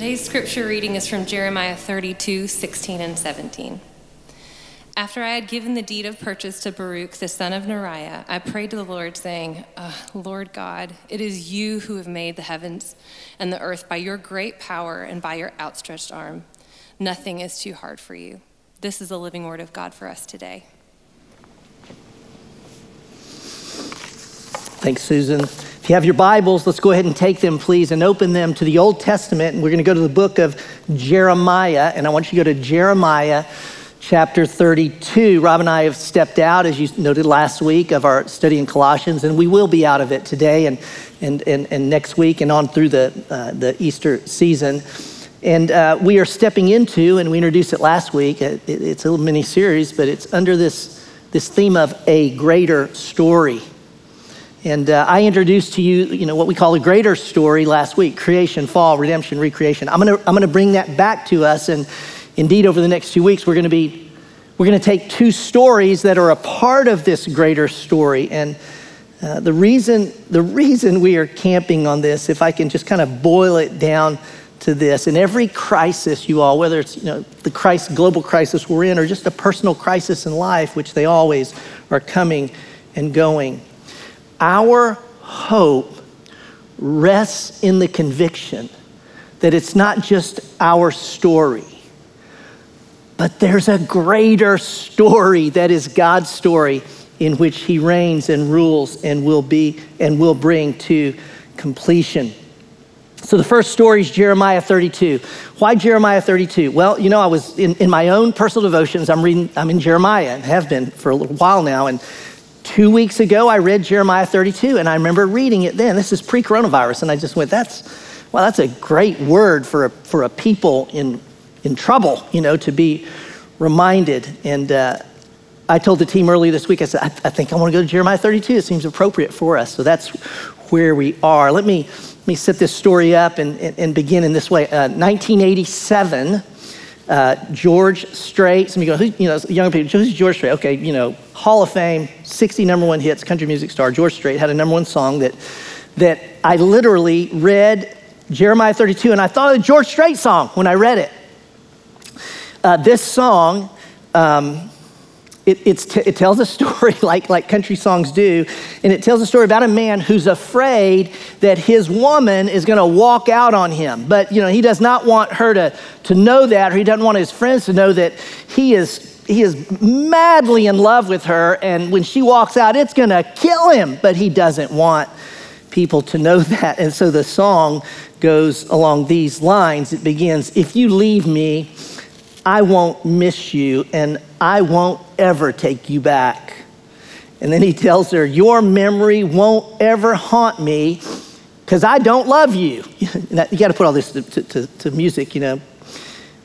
Today's scripture reading is from Jeremiah 32 16 and 17. After I had given the deed of purchase to Baruch, the son of Neriah, I prayed to the Lord, saying, oh, Lord God, it is you who have made the heavens and the earth by your great power and by your outstretched arm. Nothing is too hard for you. This is the living word of God for us today. Thanks, Susan. You have your Bibles, let's go ahead and take them, please, and open them to the Old Testament. And we're going to go to the book of Jeremiah. And I want you to go to Jeremiah chapter 32. Rob and I have stepped out, as you noted last week, of our study in Colossians, and we will be out of it today and, and, and, and next week and on through the, uh, the Easter season. And uh, we are stepping into, and we introduced it last week, it, it's a little mini series, but it's under this, this theme of a greater story. And uh, I introduced to you, you know, what we call a greater story last week creation, fall, redemption, recreation. I'm going to I'm to bring that back to us. And indeed, over the next two weeks, we're going to be, we're going to take two stories that are a part of this greater story. And uh, the, reason, the reason we are camping on this, if I can just kind of boil it down to this, in every crisis, you all, whether it's you know, the crisis, global crisis we're in or just a personal crisis in life, which they always are coming and going our hope rests in the conviction that it's not just our story, but there's a greater story that is God's story in which he reigns and rules and will be and will bring to completion. So the first story is Jeremiah 32. Why Jeremiah 32? Well, you know, I was in, in my own personal devotions, I'm reading, I'm in Jeremiah and have been for a little while now, and Two weeks ago, I read Jeremiah 32, and I remember reading it then. This is pre coronavirus, and I just went, that's, well, that's a great word for a, for a people in, in trouble, you know, to be reminded. And uh, I told the team earlier this week, I said, I, I think I want to go to Jeremiah 32. It seems appropriate for us. So that's where we are. Let me, let me set this story up and, and, and begin in this way. Uh, 1987, uh, George Strait. Some of you go, you know, young people, who's George Strait? Okay, you know, Hall of Fame, 60 number one hits, country music star. George Strait had a number one song that, that I literally read Jeremiah 32, and I thought of the George Strait song when I read it. Uh, this song, um, it, t- it tells a story like, like country songs do, and it tells a story about a man who's afraid that his woman is going to walk out on him. But, you know, he does not want her to, to know that, or he doesn't want his friends to know that he is, he is madly in love with her, and when she walks out, it's going to kill him. But he doesn't want people to know that. And so the song goes along these lines. It begins, If you leave me, I won't miss you and I won't ever take you back. And then he tells her, Your memory won't ever haunt me because I don't love you. you got to put all this to, to, to, music, you know.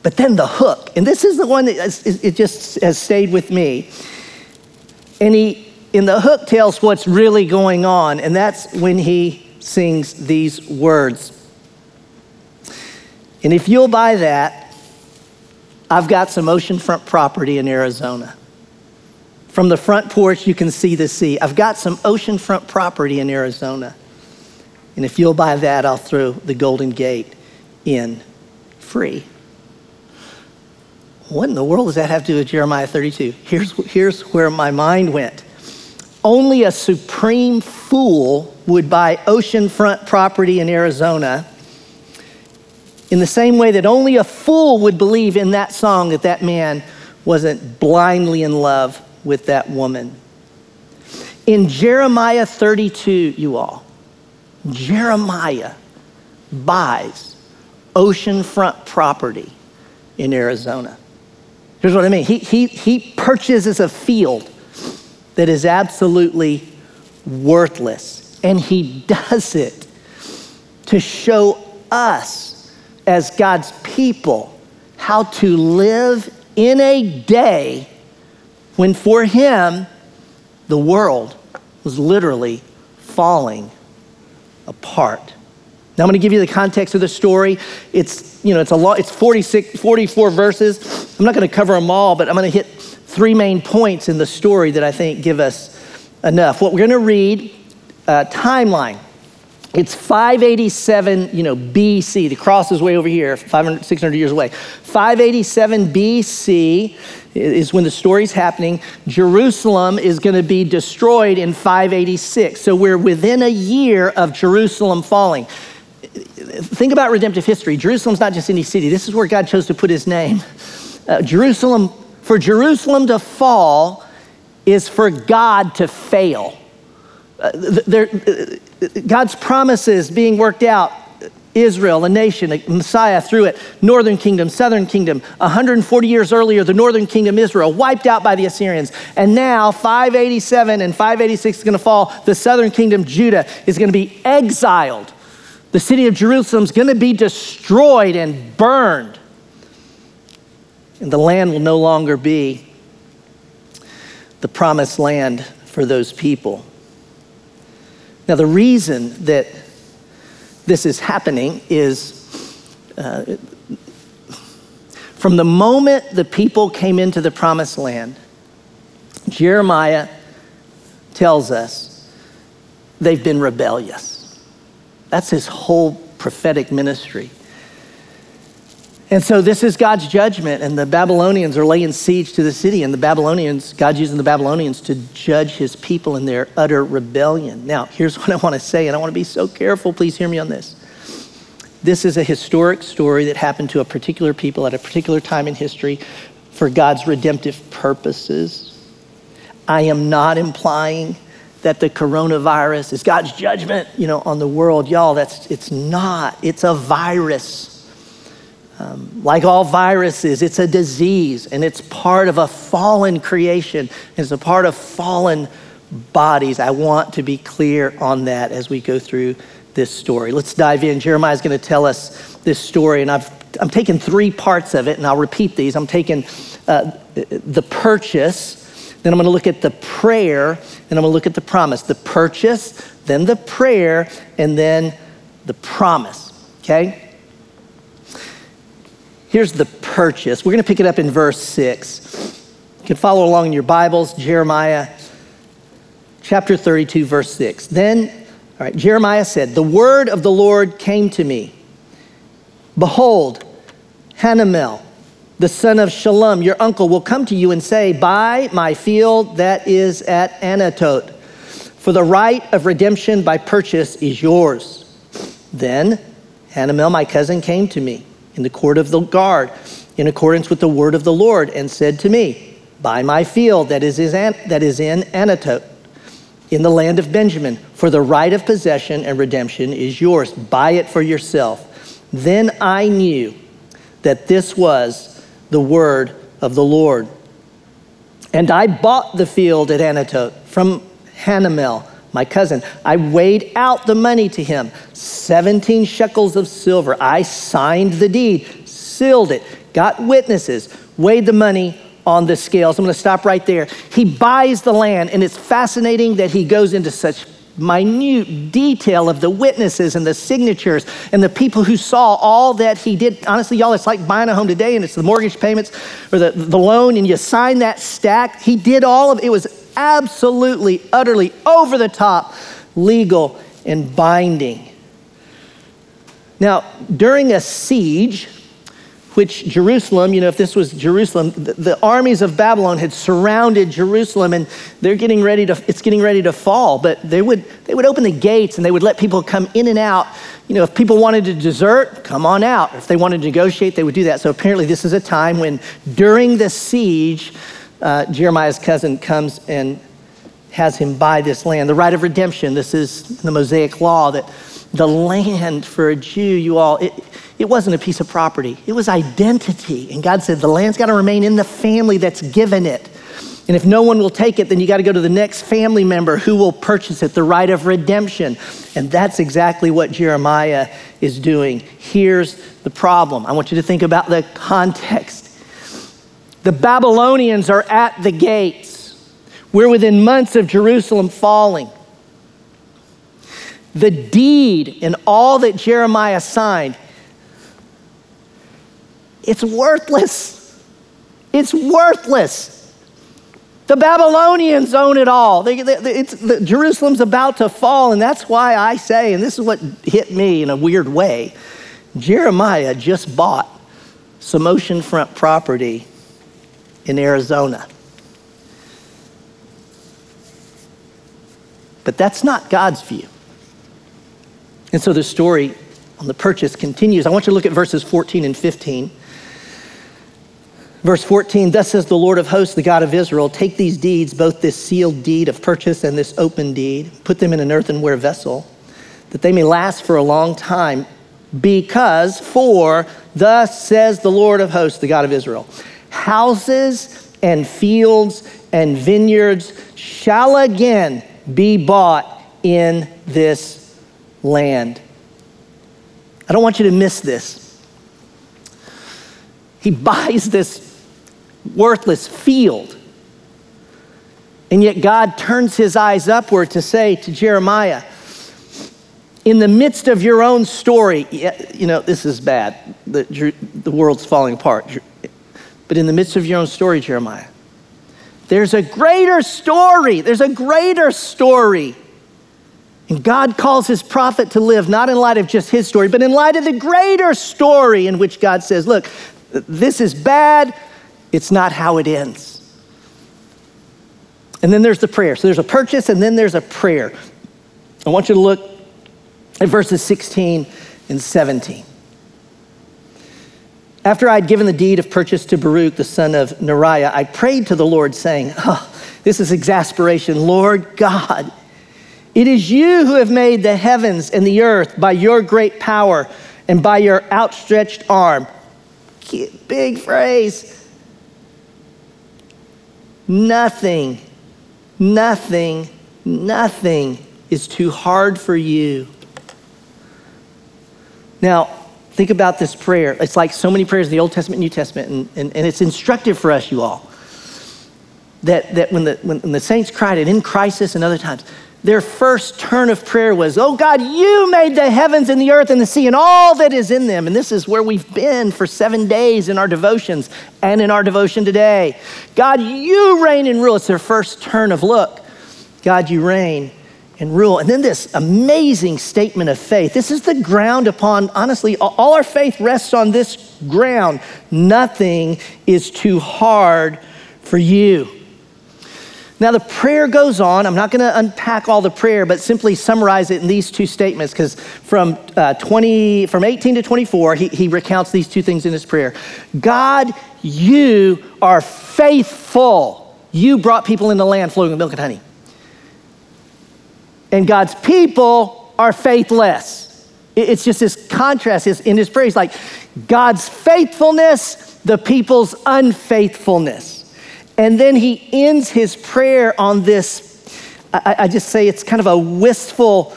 But then the hook, and this is the one that it just has stayed with me. And he, in the hook, tells what's really going on, and that's when he sings these words. And if you'll buy that, I've got some oceanfront property in Arizona. From the front porch, you can see the sea. I've got some oceanfront property in Arizona. And if you'll buy that, I'll throw the Golden Gate in free. What in the world does that have to do with Jeremiah 32? Here's, here's where my mind went. Only a supreme fool would buy oceanfront property in Arizona in the same way that only a fool would believe in that song that that man wasn't blindly in love with that woman. In Jeremiah 32, you all, Jeremiah buys oceanfront property in Arizona. Here's what I mean he, he, he purchases a field that is absolutely worthless, and he does it to show us as God's people how to live in a day when for him the world was literally falling apart. Now I'm going to give you the context of the story. It's, you know, it's a lot, it's 46, 44 verses. I'm not going to cover them all, but I'm going to hit three main points in the story that I think give us enough. What we're going to read, uh, timeline. It's 587, you know, BC. The cross is way over here, 500, 600 years away. 587 BC is when the story's happening. Jerusalem is going to be destroyed in 586. So we're within a year of Jerusalem falling. Think about redemptive history. Jerusalem's not just any city. This is where God chose to put his name. Uh, Jerusalem, for Jerusalem to fall is for God to fail. Uh, there, uh, God's promises being worked out. Israel, a nation, a Messiah through it, northern kingdom, southern kingdom. 140 years earlier, the northern kingdom, Israel, wiped out by the Assyrians. And now, 587 and 586 is going to fall. The southern kingdom, Judah, is going to be exiled. The city of Jerusalem is going to be destroyed and burned. And the land will no longer be the promised land for those people. Now, the reason that this is happening is uh, from the moment the people came into the promised land, Jeremiah tells us they've been rebellious. That's his whole prophetic ministry. And so this is God's judgment, and the Babylonians are laying siege to the city, and the Babylonians, God's using the Babylonians to judge his people in their utter rebellion. Now, here's what I want to say, and I want to be so careful. Please hear me on this. This is a historic story that happened to a particular people at a particular time in history for God's redemptive purposes. I am not implying that the coronavirus is God's judgment, you know, on the world. Y'all, that's it's not. It's a virus. Um, like all viruses, it's a disease and it's part of a fallen creation. It's a part of fallen bodies. I want to be clear on that as we go through this story. Let's dive in. Jeremiah is going to tell us this story, and I've, I'm taking three parts of it, and I'll repeat these. I'm taking uh, the purchase, then I'm going to look at the prayer, and I'm going to look at the promise. The purchase, then the prayer, and then the promise. Okay? Here's the purchase. We're going to pick it up in verse 6. You can follow along in your Bibles, Jeremiah chapter 32, verse 6. Then, all right, Jeremiah said, The word of the Lord came to me. Behold, Hanamel, the son of Shallum, your uncle, will come to you and say, Buy my field that is at Anathoth, for the right of redemption by purchase is yours. Then Hanamel, my cousin, came to me in the court of the guard in accordance with the word of the Lord and said to me, Buy my field that is, in Anathoth in the land of Benjamin, for the right of possession and redemption is yours. Buy it for yourself. Then I knew that this was the word of the Lord. And I bought the field at Anathoth from Hanamel, my cousin. I weighed out the money to him 17 shekels of silver. I signed the deed, sealed it, got witnesses, weighed the money on the scales. I'm going to stop right there. He buys the land, and it's fascinating that he goes into such minute detail of the witnesses and the signatures and the people who saw all that he did. Honestly, y'all, it's like buying a home today and it's the mortgage payments or the, the loan and you sign that stack. He did all of it. Was absolutely, utterly over the top legal and binding. Now, during a siege, which Jerusalem, you know, if this was Jerusalem, the, the, armies of Babylon had surrounded Jerusalem and they're getting ready to, it's getting ready to fall. But they would, they would open the gates and they would let people come in and out. You know, if people wanted to desert, come on out. If they wanted to negotiate, they would do that. So apparently, this is a time when during the siege, uh, Jeremiah's cousin comes and has him buy this land. The right of redemption, this is the Mosaic law that the land for a Jew, you all, it, it wasn't a piece of property, it was identity. And God said the land's got to remain in the family that's given it. And if no one will take it, then you got to go to the next family member who will purchase it, the right of redemption. And that's exactly what Jeremiah is doing. Here's the problem. I want you to think about the context. The Babylonians are at the gates. We're within months of Jerusalem falling. The deed and all that Jeremiah signed it's worthless. It's worthless. The Babylonians own it all. They, they, the, Jerusalem's about to fall, and that's why I say, and this is what hit me in a weird way Jeremiah just bought some oceanfront property in Arizona. But that's not God's view. And so the story on the purchase continues. I want you to look at verses 14 and 15. Verse 14, thus says the Lord of hosts, the God of Israel, take these deeds, both this sealed deed of purchase and this open deed, put them in an earthenware vessel, that they may last for a long time, because, for, thus says the Lord of hosts, the God of Israel, houses and fields and vineyards shall again be bought in this land. I don't want you to miss this. He buys this worthless field. And yet God turns his eyes upward to say to Jeremiah, in the midst of your own story, you know, this is bad. The, the world's falling apart. But in the midst of your own story, Jeremiah, there's a greater story. There's a greater story. And God calls his prophet to live not in light of just his story, but in light of the greater story in which God says, Look, this is bad, it's not how it ends. And then there's the prayer. So there's a purchase and then there's a prayer. I want you to look at verses 16 and 17. After I'd given the deed of purchase to Baruch, the son of Neriah, I prayed to the Lord, saying, oh, This is exasperation. Lord God, it is you who have made the heavens and the earth by your great power and by your outstretched arm. Big phrase. Nothing, nothing, nothing is too hard for you. Now, think about this prayer. It's like so many prayers in the Old Testament New Testament, and, and, and it's instructive for us, you all. That, that when, the, when, when the saints cried, and in crisis and other times, their first turn of prayer was, Oh God, you made the heavens and the earth and the sea and all that is in them. And this is where we've been for seven days in our devotions and in our devotion today. God, you reign and rule. It's their first turn of look. God, you reign and rule. And then this amazing statement of faith. This is the ground upon, honestly, all our faith rests on this ground. Nothing is too hard for you. Now, the prayer goes on. I'm not going to unpack all the prayer, but simply summarize it in these two statements because from, uh, 20, from 18 to 24, he, he recounts these two things in his prayer God, you are faithful. You brought people into land flowing with milk and honey. And God's people are faithless. It's just this contrast in his. He's like, God's faithfulness, the people's unfaithfulness. And then he ends his prayer on this, I, I just say it's kind of a wistful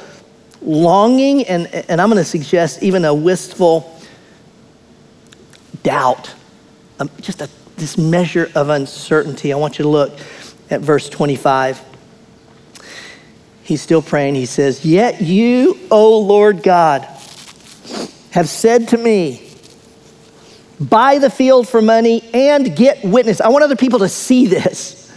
longing, and, and I'm going to suggest even a wistful doubt, um, just a, this measure of uncertainty. I want you to look at verse 25. He's still praying. He says, Yet you, O Lord God, have said to me, buy the field for money, and get witness. I want other people to see this.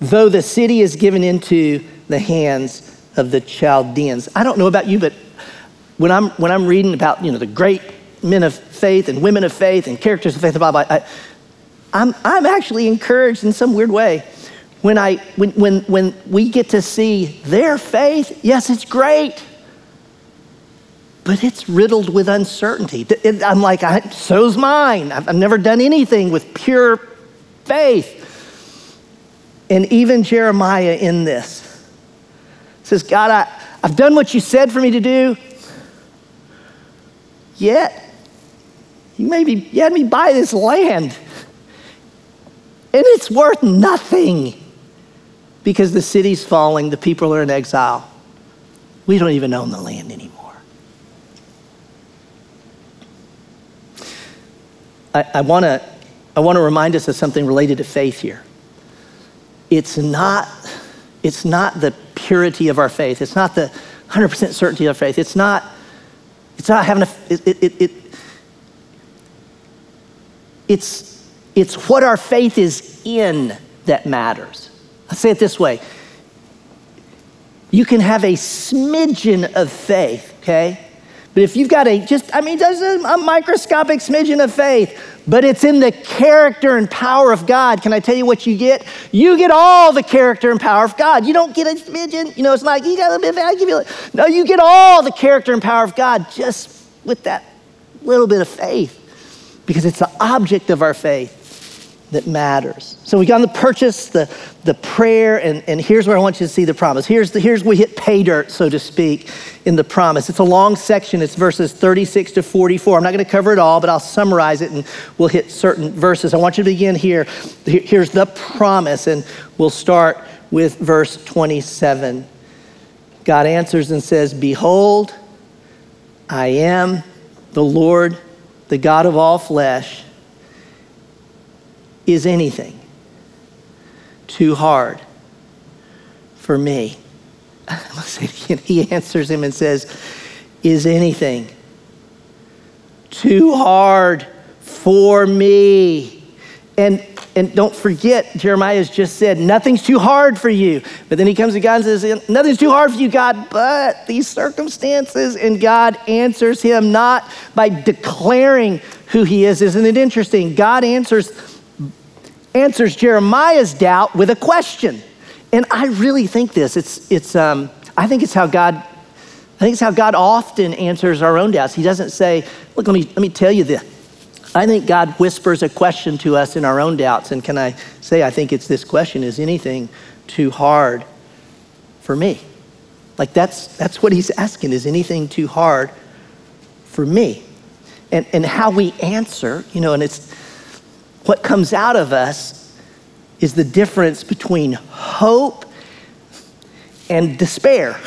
Though the city is given into the hands of the Chaldeans. I don't know about you, but when I'm, when I'm reading about you know, the great men of faith and women of faith and characters of faith in the Bible, I, I'm, I'm actually encouraged in some weird way when, I, when, when, when we get to see their faith. Yes, it's great but it's riddled with uncertainty. I'm like, I, so's mine. I've never done anything with pure faith. And even Jeremiah in this says, God, I, I've done what you said for me to do, yet you maybe you had me buy this land. And it's worth nothing because the city's falling, the people are in exile. We don't even own the land anymore. I, I want to I want to remind us of something related to faith here. It's not, it's not the purity of our faith. It's not the 100% certainty of faith. It's not, it's not having a, it, it, it, it's, it's what our faith is in that matters. Say it this way you can have a smidgen of faith, okay? But if you've got a just, I mean, just a, a, microscopic smidgen of faith, but it's in the character and power of God, can I tell you what you get? You get all the character and power of God. You don't get a smidgen, you know, it's like, you got a little bit of faith, I give you, no, you get all the character and power of God just with that little bit of faith because it's the object of our faith that matters. So we got the purchase, the, the prayer, and, and here's where I want you to see the promise. Here's, the, here's where we hit pay dirt, so to speak, in the promise. It's a long section, it's verses 36 to 44. I'm not going to cover it all, but I'll summarize it and we'll hit certain verses. I want you to begin here. Here's the promise, and we'll start with verse 27. God answers and says, Behold, I am the Lord, the God of all flesh is anything too hard for me? He answers him and says, Is anything too hard for me? And, and don't forget, Jeremiah has just said, Nothing's too hard for you. But then he comes to God and says, Nothing's too hard for you, God, but these circumstances. And God answers him not by declaring who he is. Isn't it interesting? God answers answers Jeremiah's doubt with a question. And I really think this. It's, it's, um, I think it's how God, I think it's how God often answers our own doubts. He doesn't say, look, let me, let me tell you this. I think God whispers a question to us in our own doubts. And can I say, I think it's this question is anything too hard for me? Like that's, that's what he's asking. Is anything too hard for me? And, and how we answer, you know, and it's, what comes out of us is the difference between hope and despair.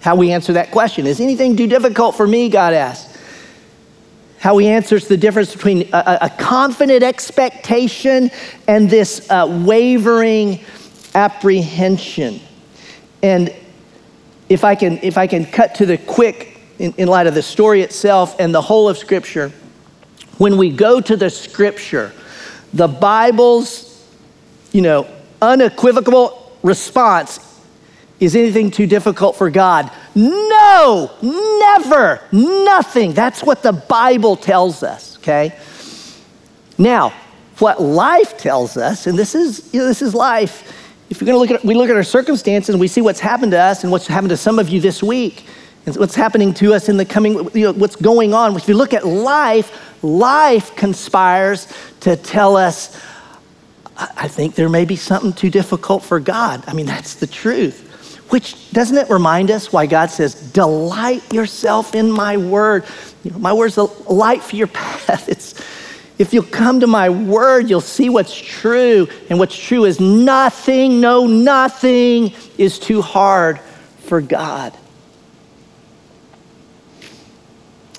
How we answer that question. Is anything too difficult for me? God asks. How he answers the difference between a, a confident expectation and this uh, wavering apprehension. And if I can, if I can cut to the quick in, in light of the story itself and the whole of Scripture, when we go to the Scripture, the Bible's, you know, unequivocal response is anything too difficult for God? No, never, nothing. That's what the Bible tells us, okay? Now, what life tells us, and this is, you know, this is life. If you're gonna look at, we look at our circumstances and we see what's happened to us and what's happened to some of you this week, and what's happening to us in the coming, you know, what's going on. If you look at life, life conspires to tell us, I think there may be something too difficult for God. I mean, that's the truth. Which doesn't it remind us why God says, delight yourself in my word? You know, my word's a light for your path. It's, if you'll come to my word, you'll see what's true. And what's true is nothing, no, nothing is too hard for God.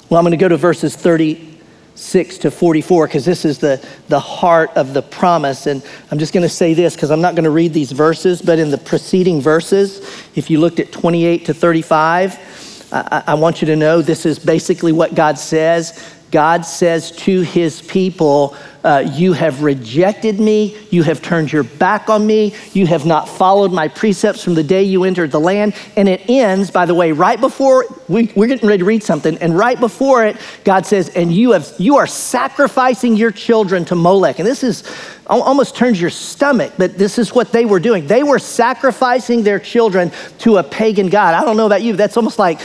Well, I'm going to go to verses 30 6 to 44 because this is the, the heart of the promise. And I'm just going to say this because I'm not going to read these verses, but in the preceding verses, if you looked at 28 to 35, I, I want you to know this is basically what God says. God says to his people, uh, You have rejected me. You have turned your back on me. You have not followed my precepts from the day you entered the land. And it ends, by the way, right before we, we're getting ready to read something. And right before it, God says, And you, have, you are sacrificing your children to Molech. And this is almost turns your stomach, but this is what they were doing. They were sacrificing their children to a pagan God. I don't know about you, that's almost like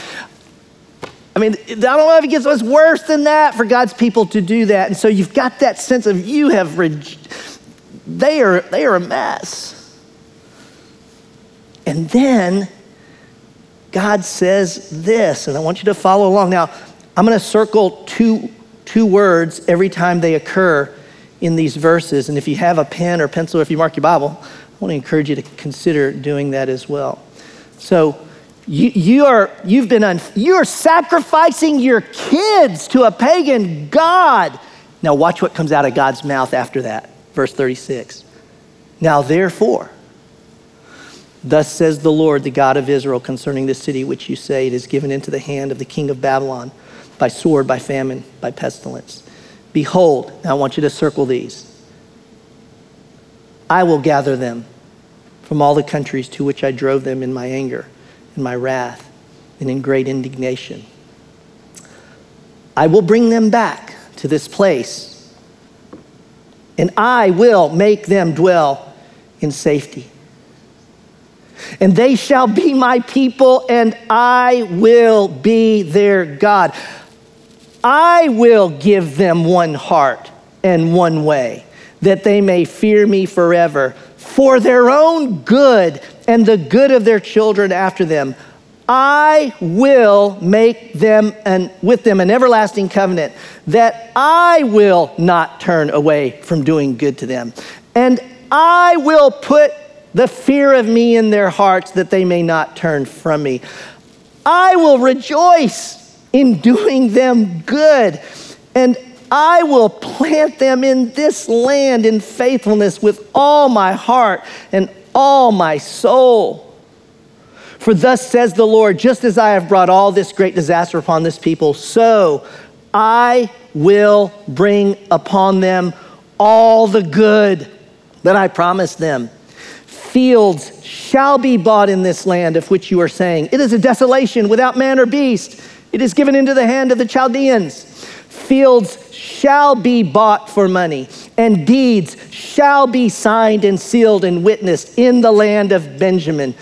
I mean, I don't know if it gets much worse than that for God's people to do that. And so you've got that sense of you have, reg- they, are, they are a mess. And then God says this, and I want you to follow along. Now, I'm going to circle two, two words every time they occur in these verses. And if you have a pen or pencil, or if you mark your Bible, I want to encourage you to consider doing that as well. So, you, you are, you've been, un, you're sacrificing your kids to a pagan God. Now, watch what comes out of God's mouth after that. Verse 36. Now, therefore, thus says the Lord, the God of Israel, concerning this city which you say it is given into the hand of the king of Babylon by sword, by famine, by pestilence. Behold, now I want you to circle these. I will gather them from all the countries to which I drove them in my anger, in my wrath, and in great indignation. I will bring them back to this place, and I will make them dwell in safety. And they shall be my people, and I will be their God. I will give them one heart and one way, that they may fear me forever, for their own good and the good of their children after them. I will make them and with them an everlasting covenant that I will not turn away from doing good to them. And I will put the fear of me in their hearts that they may not turn from me. I will rejoice in doing them good, and I will plant them in this land in faithfulness with all my heart and all my soul. For thus says the Lord, just as I have brought all this great disaster upon this people, so I will bring upon them all the good that I promised them. Fields shall be bought in this land of which you are saying, It is a desolation without man or beast. It is given into the hand of the Chaldeans. Fields shall be bought for money, and deeds shall be signed and sealed and witnessed in the land of Benjamin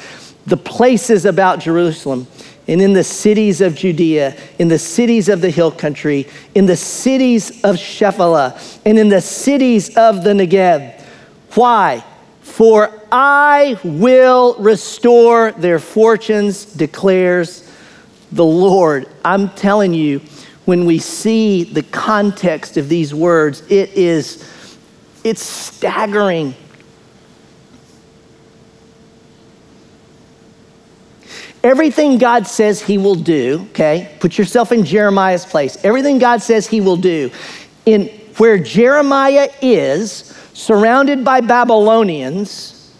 the places about Jerusalem, and in the cities of Judea, in the cities of the hill country, in the cities of Shephelah, and in the cities of the Negeb. Why? For I will restore their fortunes, declares the Lord. I'm telling you, when we see the context of these words, it is it's staggering. Everything God says He will do, okay, put yourself in Jeremiah's place. Everything God says He will do, in where Jeremiah is, surrounded by Babylonians,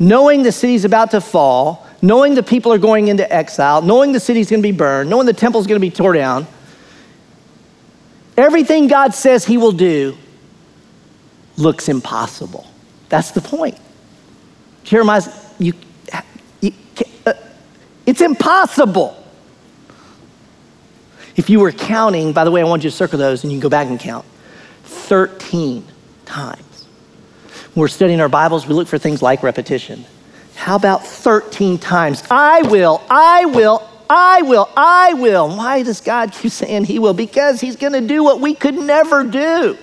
knowing the city's about to fall, knowing the people are going into exile, knowing the city's gonna be burned, knowing the temple's gonna be torn down, everything God says He will do looks impossible. That's the point. Jeremiah's, you, you uh, it's impossible. If you were counting, by the way, I want you to circle those and you can go back and count 13 times. When we're studying our Bibles, we look for things like repetition. How about 13 times? I will, I will, I will, I will. Why does God keep saying He will? Because He's going to do what we could never do,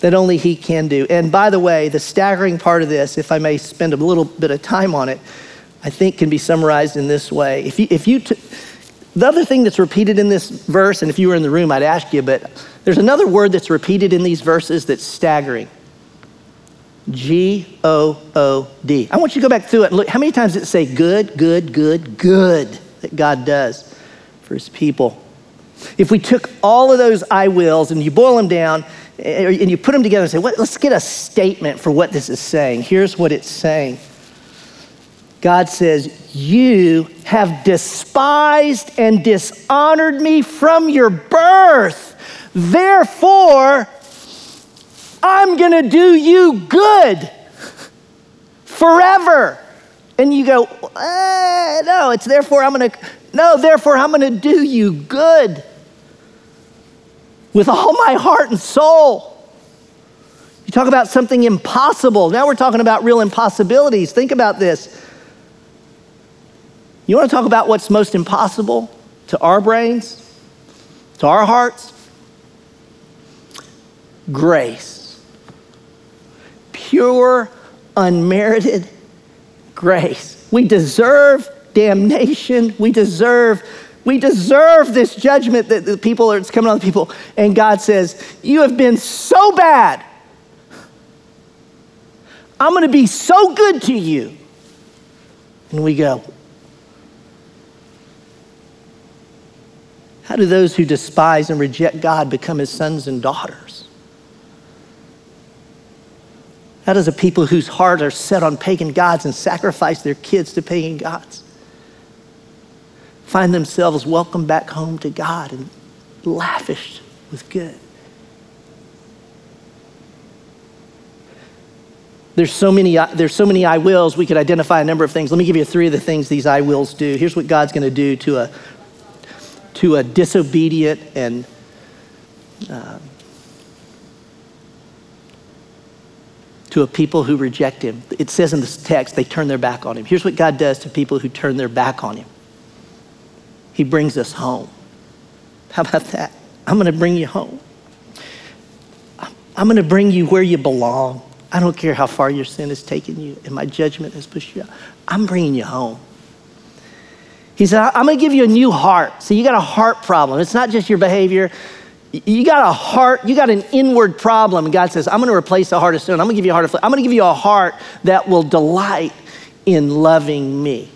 that only He can do. And by the way, the staggering part of this, if I may spend a little bit of time on it, I think can be summarized in this way. If you, if you t- the other thing that's repeated in this verse, and if you were in the room, I'd ask you, but there's another word that's repeated in these verses that's staggering. G O O D. I want you to go back through it and look. How many times it say good, good, good, good that God does for his people? If we took all of those I wills and you boil them down and you put them together and say, let's get a statement for what this is saying. Here's what it's saying God says, You have despised and dishonored me from your birth. Therefore, I'm going to do you good forever. And you go, eh, No, it's therefore I'm going to, no, therefore I'm going to do you good with all my heart and soul. You talk about something impossible. Now we're talking about real impossibilities. Think about this. You want to talk about what's most impossible to our brains, to our hearts? Grace. Pure, unmerited grace. We deserve damnation. We deserve we deserve this judgment that the people are it's coming on the people. And God says, You have been so bad. I'm going to be so good to you. And we go, How do those who despise and reject God become his sons and daughters? How does a people whose hearts are set on pagan gods and sacrifice their kids to pagan gods find themselves welcomed back home to God and lavished with good? there's so many there's so many I wills we could identify a number of things. Let me give you three of the things these I wills do. Here's what God's going to do to a to a disobedient and um, to a people who reject him. It says in this text, they turn their back on him. Here's what God does to people who turn their back on him He brings us home. How about that? I'm going to bring you home. I'm going to bring you where you belong. I don't care how far your sin has taken you and my judgment has pushed you out. I'm bringing you home. He said, I'm going to give you a new heart. See, you got a heart problem. It's not just your behavior. You got a heart, you got an inward problem. And God says, I'm going to replace the heart of stone. I'm going to give you a heart of flesh. I'm going to give you a heart that will delight in loving me.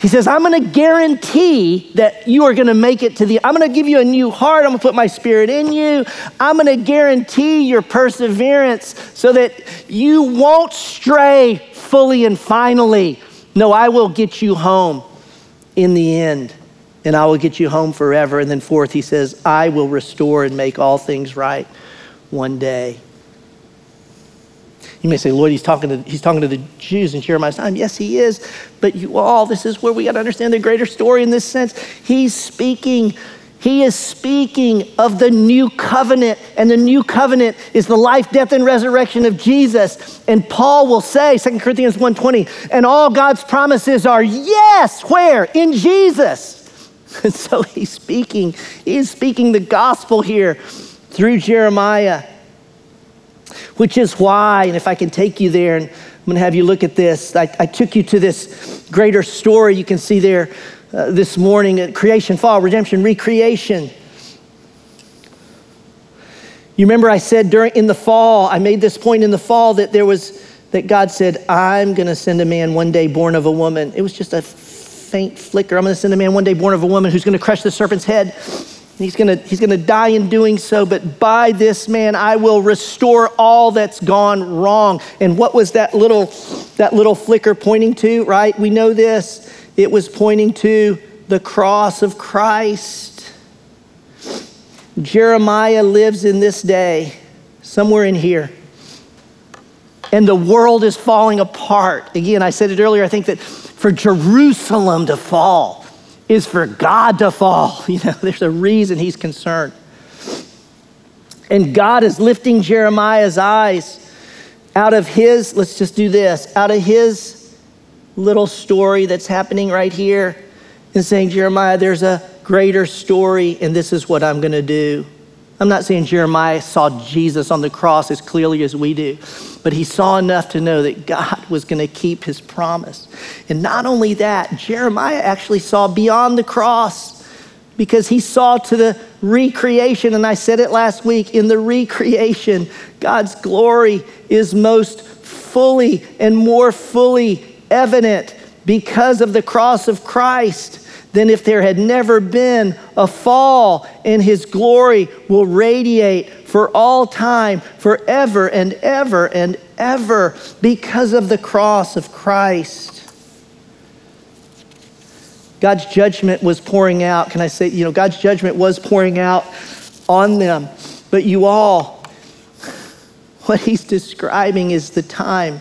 He says, I'm going to guarantee that you are going to make it to the, I'm going to give you a new heart. I'm going to put my spirit in you. I'm going to guarantee your perseverance so that you won't stray fully and finally. No, I will get you home in the end, and I will get you home forever. And then, fourth, he says, I will restore and make all things right one day. You may say, Lord, he's talking to, he's talking to the Jews in Jeremiah's time. Yes, he is. But you all, this is where we got to understand the greater story in this sense. He's speaking, he is speaking of the new covenant. And the new covenant is the life, death, and resurrection of Jesus. And Paul will say, 2 Corinthians 1.20, and all God's promises are yes, where? In Jesus. And so he's speaking, he's speaking the gospel here through Jeremiah which is why, and if I can take you there, and I'm going to have you look at this. I, I took you to this greater story you can see there uh, this morning at creation, fall, redemption, recreation. You remember I said during in the fall, I made this point in the fall that there was that God said, I'm going to send a man one day born of a woman. It was just a faint flicker. I'm going to send a man one day born of a woman who's going to crush the serpent's head. He's gonna, he's gonna die in doing so, but by this man I will restore all that's gone wrong. And what was that little, that little flicker pointing to, right? We know this. It was pointing to the cross of Christ. Jeremiah lives in this day, somewhere in here. And the world is falling apart. Again, I said it earlier, I think that for Jerusalem to fall, is for God to fall. You know, there's a reason he's concerned. And God is lifting Jeremiah's eyes out of his, let's just do this, out of his little story that's happening right here and saying, Jeremiah, there's a greater story, and this is what I'm going to do. I'm not saying Jeremiah saw Jesus on the cross as clearly as we do, but he saw enough to know that God was going to keep his promise. And not only that, Jeremiah actually saw beyond the cross because he saw to the recreation. And I said it last week in the recreation, God's glory is most fully and more fully evident because of the cross of Christ than if there had never been a fall, and his glory will radiate for all time, forever and ever and ever, because of the cross of Christ. God's judgment was pouring out. Can I say, you know, God's judgment was pouring out on them. But you all, what he's describing is the time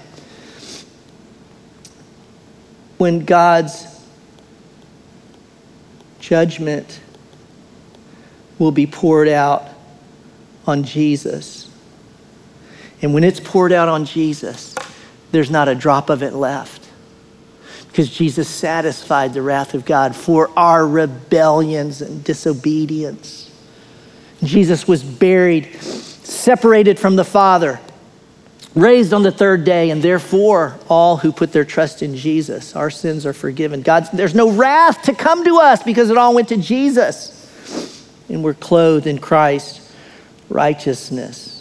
when God's judgment will be poured out on Jesus. And when it's poured out on Jesus, there's not a drop of it left. Because Jesus satisfied the wrath of God for our rebellions and disobedience. Jesus was buried, separated from the Father raised on the third day, and therefore all who put their trust in Jesus, our sins are forgiven. God, there's no wrath to come to us because it all went to Jesus. And we're clothed in Christ's righteousness.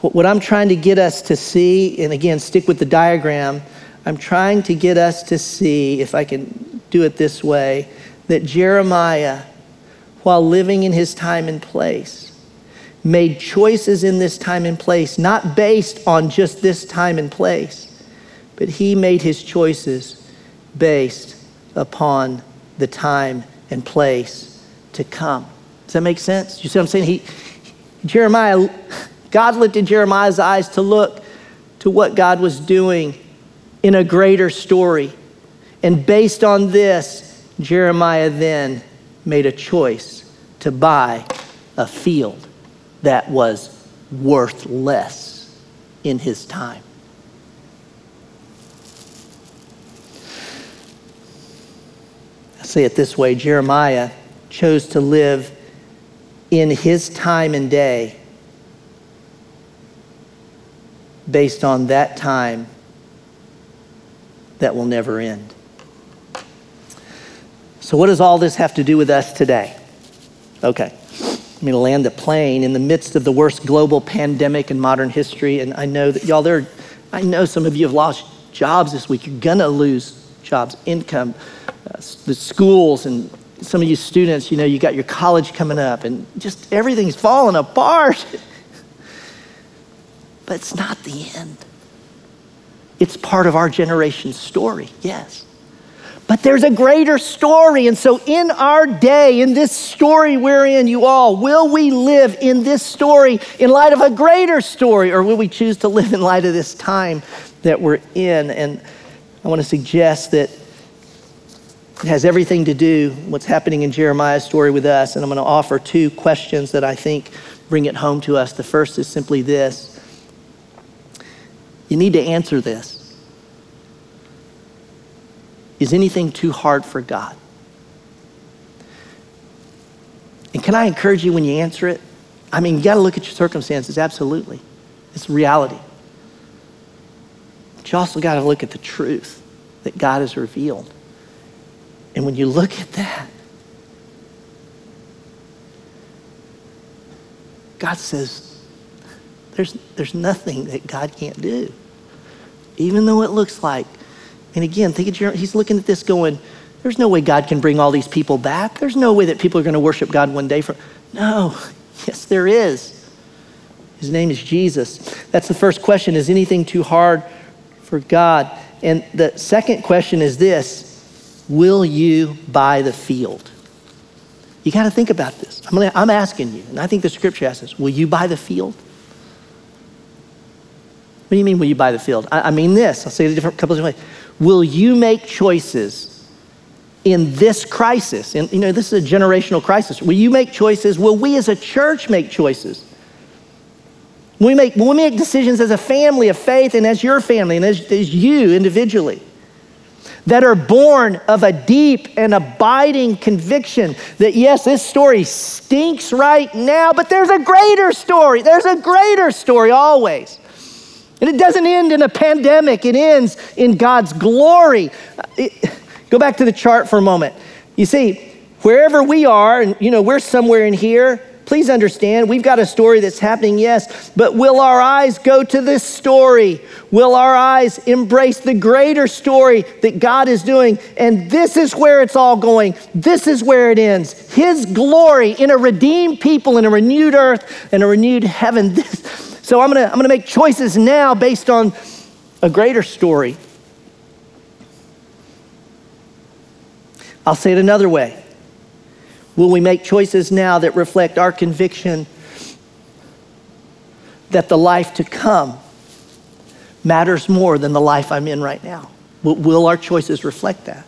What I'm trying to get us to see, and again, stick with the diagram, I'm trying to get us to see, if I can do it this way, that Jeremiah, while living in his time and place, made choices in this time and place, not based on just this time and place, but he made his choices based upon the time and place to come. Does that make sense? You see what I'm saying? He, Jeremiah God lifted Jeremiah's eyes to look to what God was doing in a greater story. And based on this, Jeremiah then made a choice to buy a field that was worth less in his time. I say it this way Jeremiah chose to live in his time and day based on that time that will never end. So, what does all this have to do with us today? Okay, I'm going to land the plane in the midst of the worst global pandemic in modern history. And I know that y'all, there, I know some of you have lost jobs this week. You're to lose jobs, income, uh, the schools, and some of you students, you know, you got your college coming up, and just everything's falling apart. but it's not the end. It's part of our generation's story, yes. But there's a greater story. And so, in our day, in this story we're in, you all, will we live in this story in light of a greater story, or will we choose to live in light of this time that we're in? And I want to suggest that it has everything to do what's happening in Jeremiah's story with us. And I'm going to offer two questions that I think bring it home to us. The first is simply this you need to answer this Is anything too hard for God? And can I encourage you when you answer it? I mean, you got to look at your circumstances, absolutely. It's reality. But you also got to look at the truth that God has revealed. And when you look at that, God says, there's, there's nothing that God can't do. Even though it looks like, and again, think of your, he's looking at this going, there's no way God can bring all these people back. There's no way that people are going to worship God one day. For, no, yes, there is. His name is Jesus. That's the first question. Is anything too hard for God? And the second question is this Will you buy the field? You got to think about this. I'm, gonna, I'm asking you, and I think the scripture asks this Will you buy the field? What do you mean, will you buy the field? I, I mean this. I'll say it a different couple of ways. Will you make choices in this crisis? And you know, this is a generational crisis. Will you make choices? Will we as a church make choices? We make, will we make decisions as a family of faith and as your family and as, as you individually? that are born of a deep and abiding conviction that, yes, this story stinks right now, but there's a greater story. There's a greater story always. And it doesn't end in a pandemic, it ends in God's glory. Uh, it, go back to the chart for a moment. You see, wherever we are, and you know, we're somewhere in here, Please understand, we've got a story that's happening, yes, but will our eyes go to this story? Will our eyes embrace the greater story that God is doing? And this is where it's all going. This is where it ends. His glory in a redeemed people, in a renewed earth, and a renewed heaven. so I'm gonna, I'm gonna make choices now based on a greater story. I'll say it another way. Will we make choices now that reflect our conviction that the life to come matters more than the life I'm in right now? Will our choices reflect that?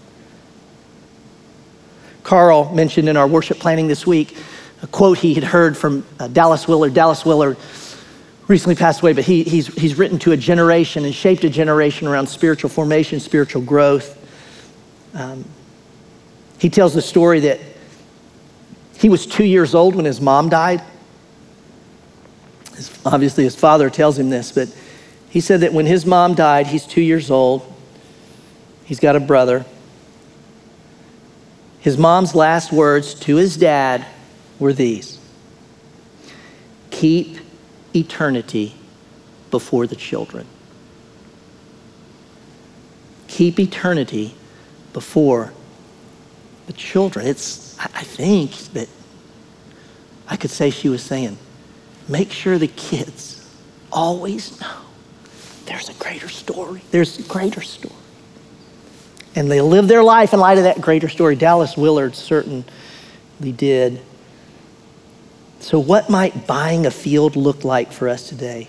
Carl mentioned in our worship planning this week a quote he had heard from uh, Dallas Willard. Dallas Willard recently passed away, but he, he's, he's written to a generation and shaped a generation around spiritual formation, spiritual growth. Um, he tells the story that he was two years old when his mom died. His, obviously, his father tells him this, but he said that when his mom died, he's two years old. He's got a brother. His mom's last words to his dad were these Keep eternity before the children. Keep eternity before the children. It's I think that I could say she was saying, make sure the kids always know there's a greater story. There's a greater story. And they live their life in light of that greater story. Dallas Willard certainly did. So, what might buying a field look like for us today?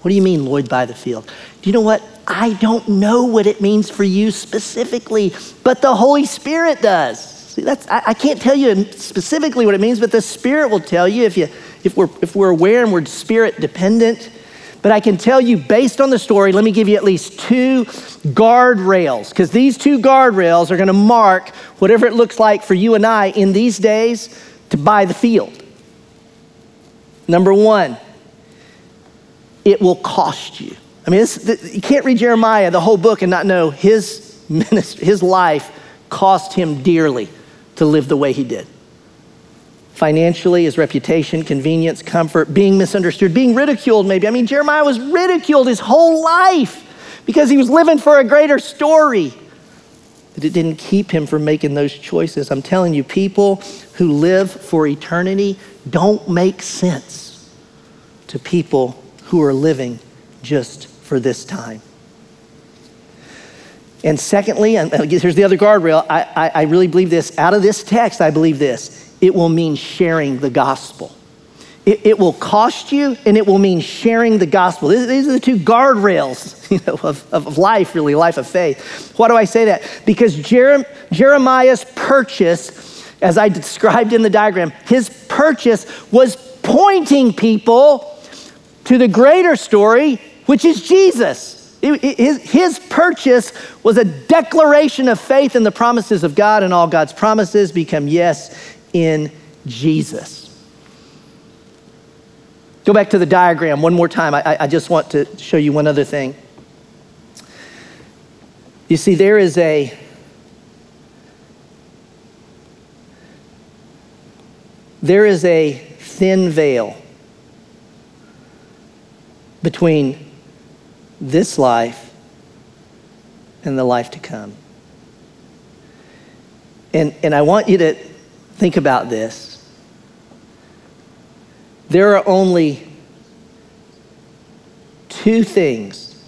What do you mean, Lloyd, buy the field? Do you know what? I don't know what it means for you specifically, but the Holy Spirit does. See, that's, I, I can't tell you specifically what it means, but the Spirit will tell you if, you, if, we're, if we're aware and we're Spirit dependent. But I can tell you, based on the story, let me give you at least two guardrails, because these two guardrails are going to mark whatever it looks like for you and I in these days to buy the field. Number one, it will cost you. I mean, you can't read Jeremiah, the whole book, and not know his ministry, his life cost him dearly to live the way he did. Financially, his reputation, convenience, comfort, being misunderstood, being ridiculed, maybe. I mean, Jeremiah was ridiculed his whole life because he was living for a greater story. But it didn't keep him from making those choices. I'm telling you, people who live for eternity don't make sense to people who are living just for this time. And secondly, and here's the other guardrail, I, I, I really believe this. Out of this text, I believe this. It will mean sharing the gospel. It, it, will cost you and it will mean sharing the gospel. These are the two guardrails you know, of, of life, really, life of faith. Why do I say that? Because Jeremiah's purchase, as I described in the diagram, his purchase was pointing people to the greater story, which is Jesus. His, his purchase was a declaration of faith in the promises of God, and all God's promises become yes in Jesus. Go back to the diagram one more time. I, I just want to show you one other thing. You see, there is a there is a thin veil between this life and the life to come. And, and I want you to think about this. There are only two things,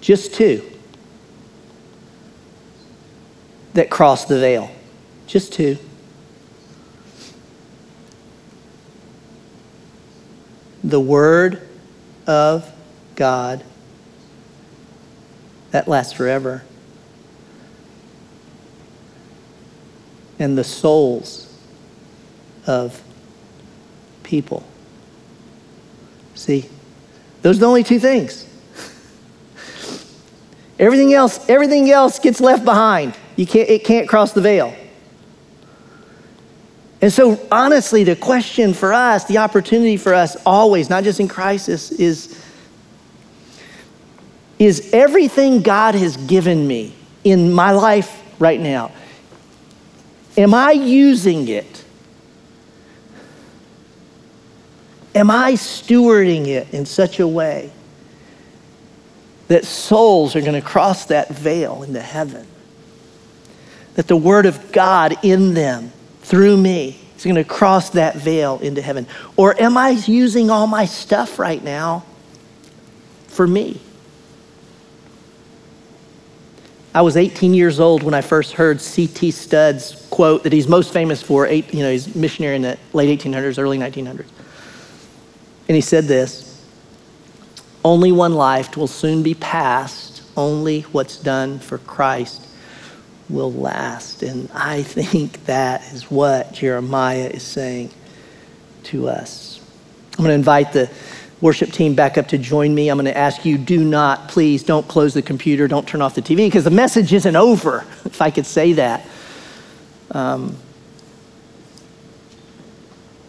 just two, that cross the veil. Just two. The Word of God that lasts forever. And the souls of people. See, those are the only two things. everything else, everything else gets left behind. You can't, it can't cross the veil. And so, honestly, the question for us, the opportunity for us always, not just in crisis, is is everything God has given me in my life right now, am I using it Am I stewarding it in such a way that souls are going to cross that veil into heaven? That the Word of God in them, through me, is going to cross that veil into heaven? Or am I using all my stuff right now for me? I was 18 years old when I first heard C.T. Studd's quote that he's most famous for. Eight, you know, he's missionary in the late 1800s, early 1900s. And he said this Only one life will soon be past, only what's done for Christ will last. And I think that is what Jeremiah is saying to us. I'm going to invite the worship team back up to join me. I'm going to ask you do not, please, don't close the computer, don't turn off the TV, because the message isn't over, if I could say that. Um,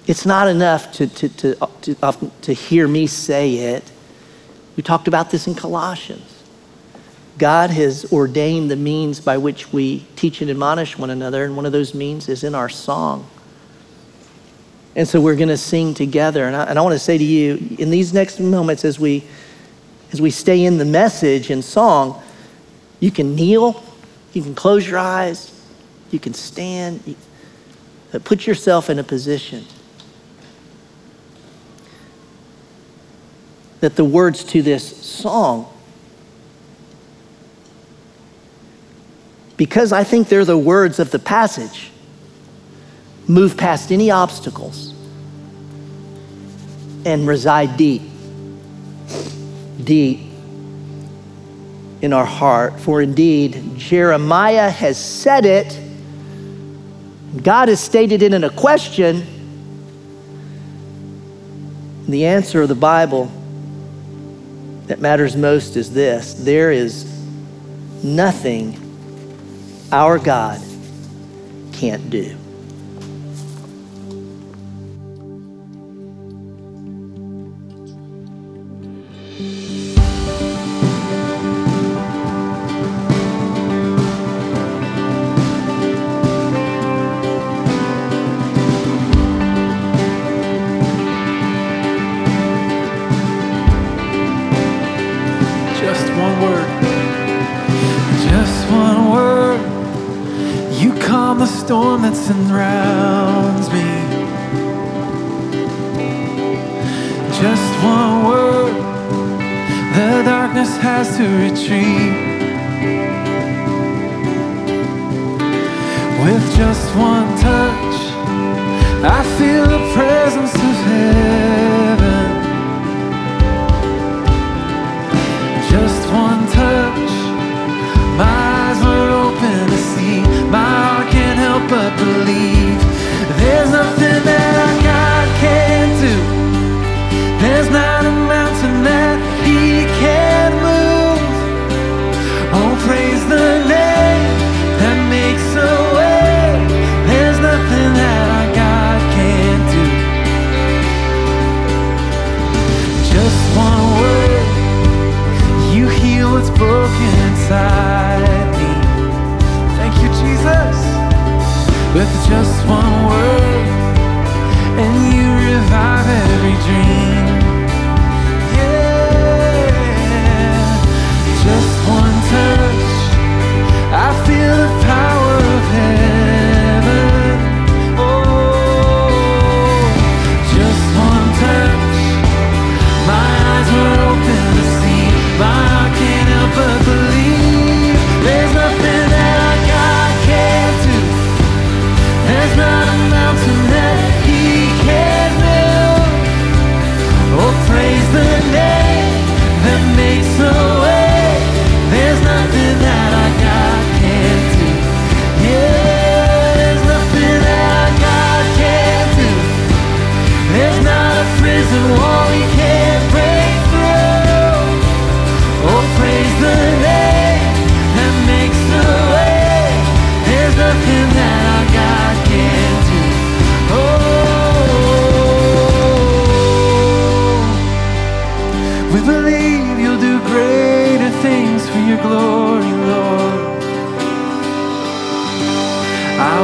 it's not enough to, to, to, to, to hear me say it. We talked about this in Colossians. God has ordained the means by which we teach and admonish one another, and one of those means is in our song. And so we're going to sing together. And I, and I want to say to you, in these next moments, as we, as we stay in the message and song, you can kneel, you can close your eyes, you can stand, you, put yourself in a position that the words to this song, because I think they're the words of the passage, move past any obstacles and reside deep, deep in our heart. For indeed, Jeremiah has said it, God has stated it in a question. The answer of the Bible that matters most is this there is nothing our God can't do. Just one touch, I feel the presence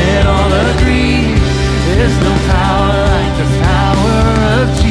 Let all agree. There's no power like the power of Jesus.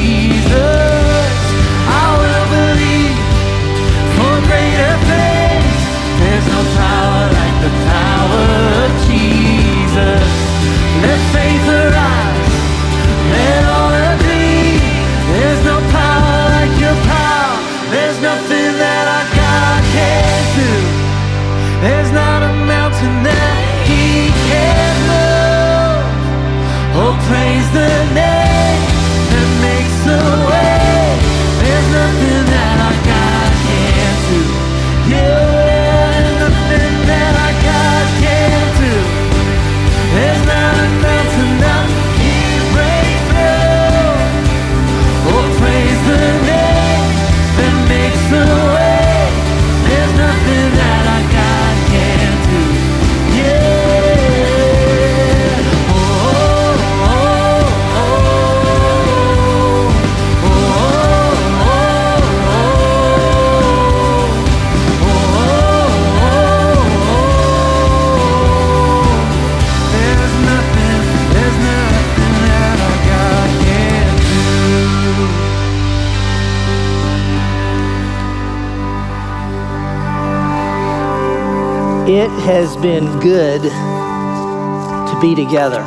It has been good to be together.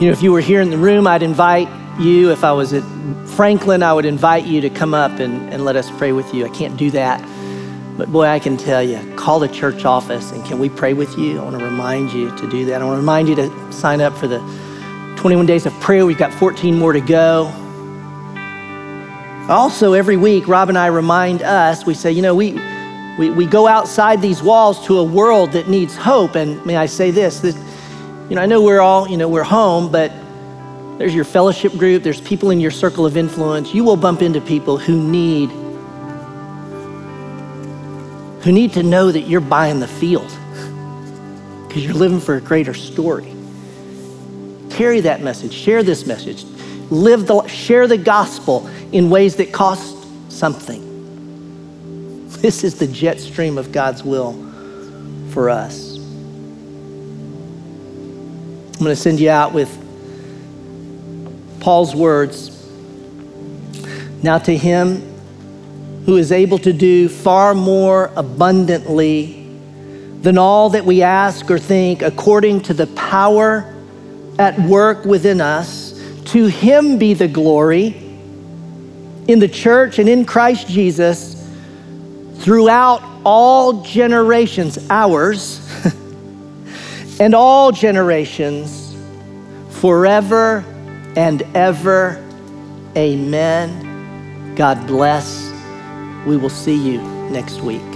You know, if you were here in the room, I'd invite you. If I was at Franklin, I would invite you to come up and, and let us pray with you. I can't do that. But boy, I can tell you, call the church office and can we pray with you? I want to remind you to do that. I want to remind you to sign up for the 21 days of prayer. We've got 14 more to go. Also, every week, Rob and I remind us, we say, you know, we, we, we go outside these walls to a world that needs hope. And may I say this, that, you know, I know we're all, you know, we're home, but there's your fellowship group, there's people in your circle of influence. You will bump into people who need who need to know that you're buying the field because you're living for a greater story. Carry that message, share this message, live the share the gospel in ways that cost something. This is the jet stream of God's will for us. I'm going to send you out with Paul's words. Now, to him who is able to do far more abundantly than all that we ask or think, according to the power at work within us, to him be the glory in the church and in Christ Jesus throughout all generations, ours, and all generations, forever and ever. Amen. God bless. We will see you next week.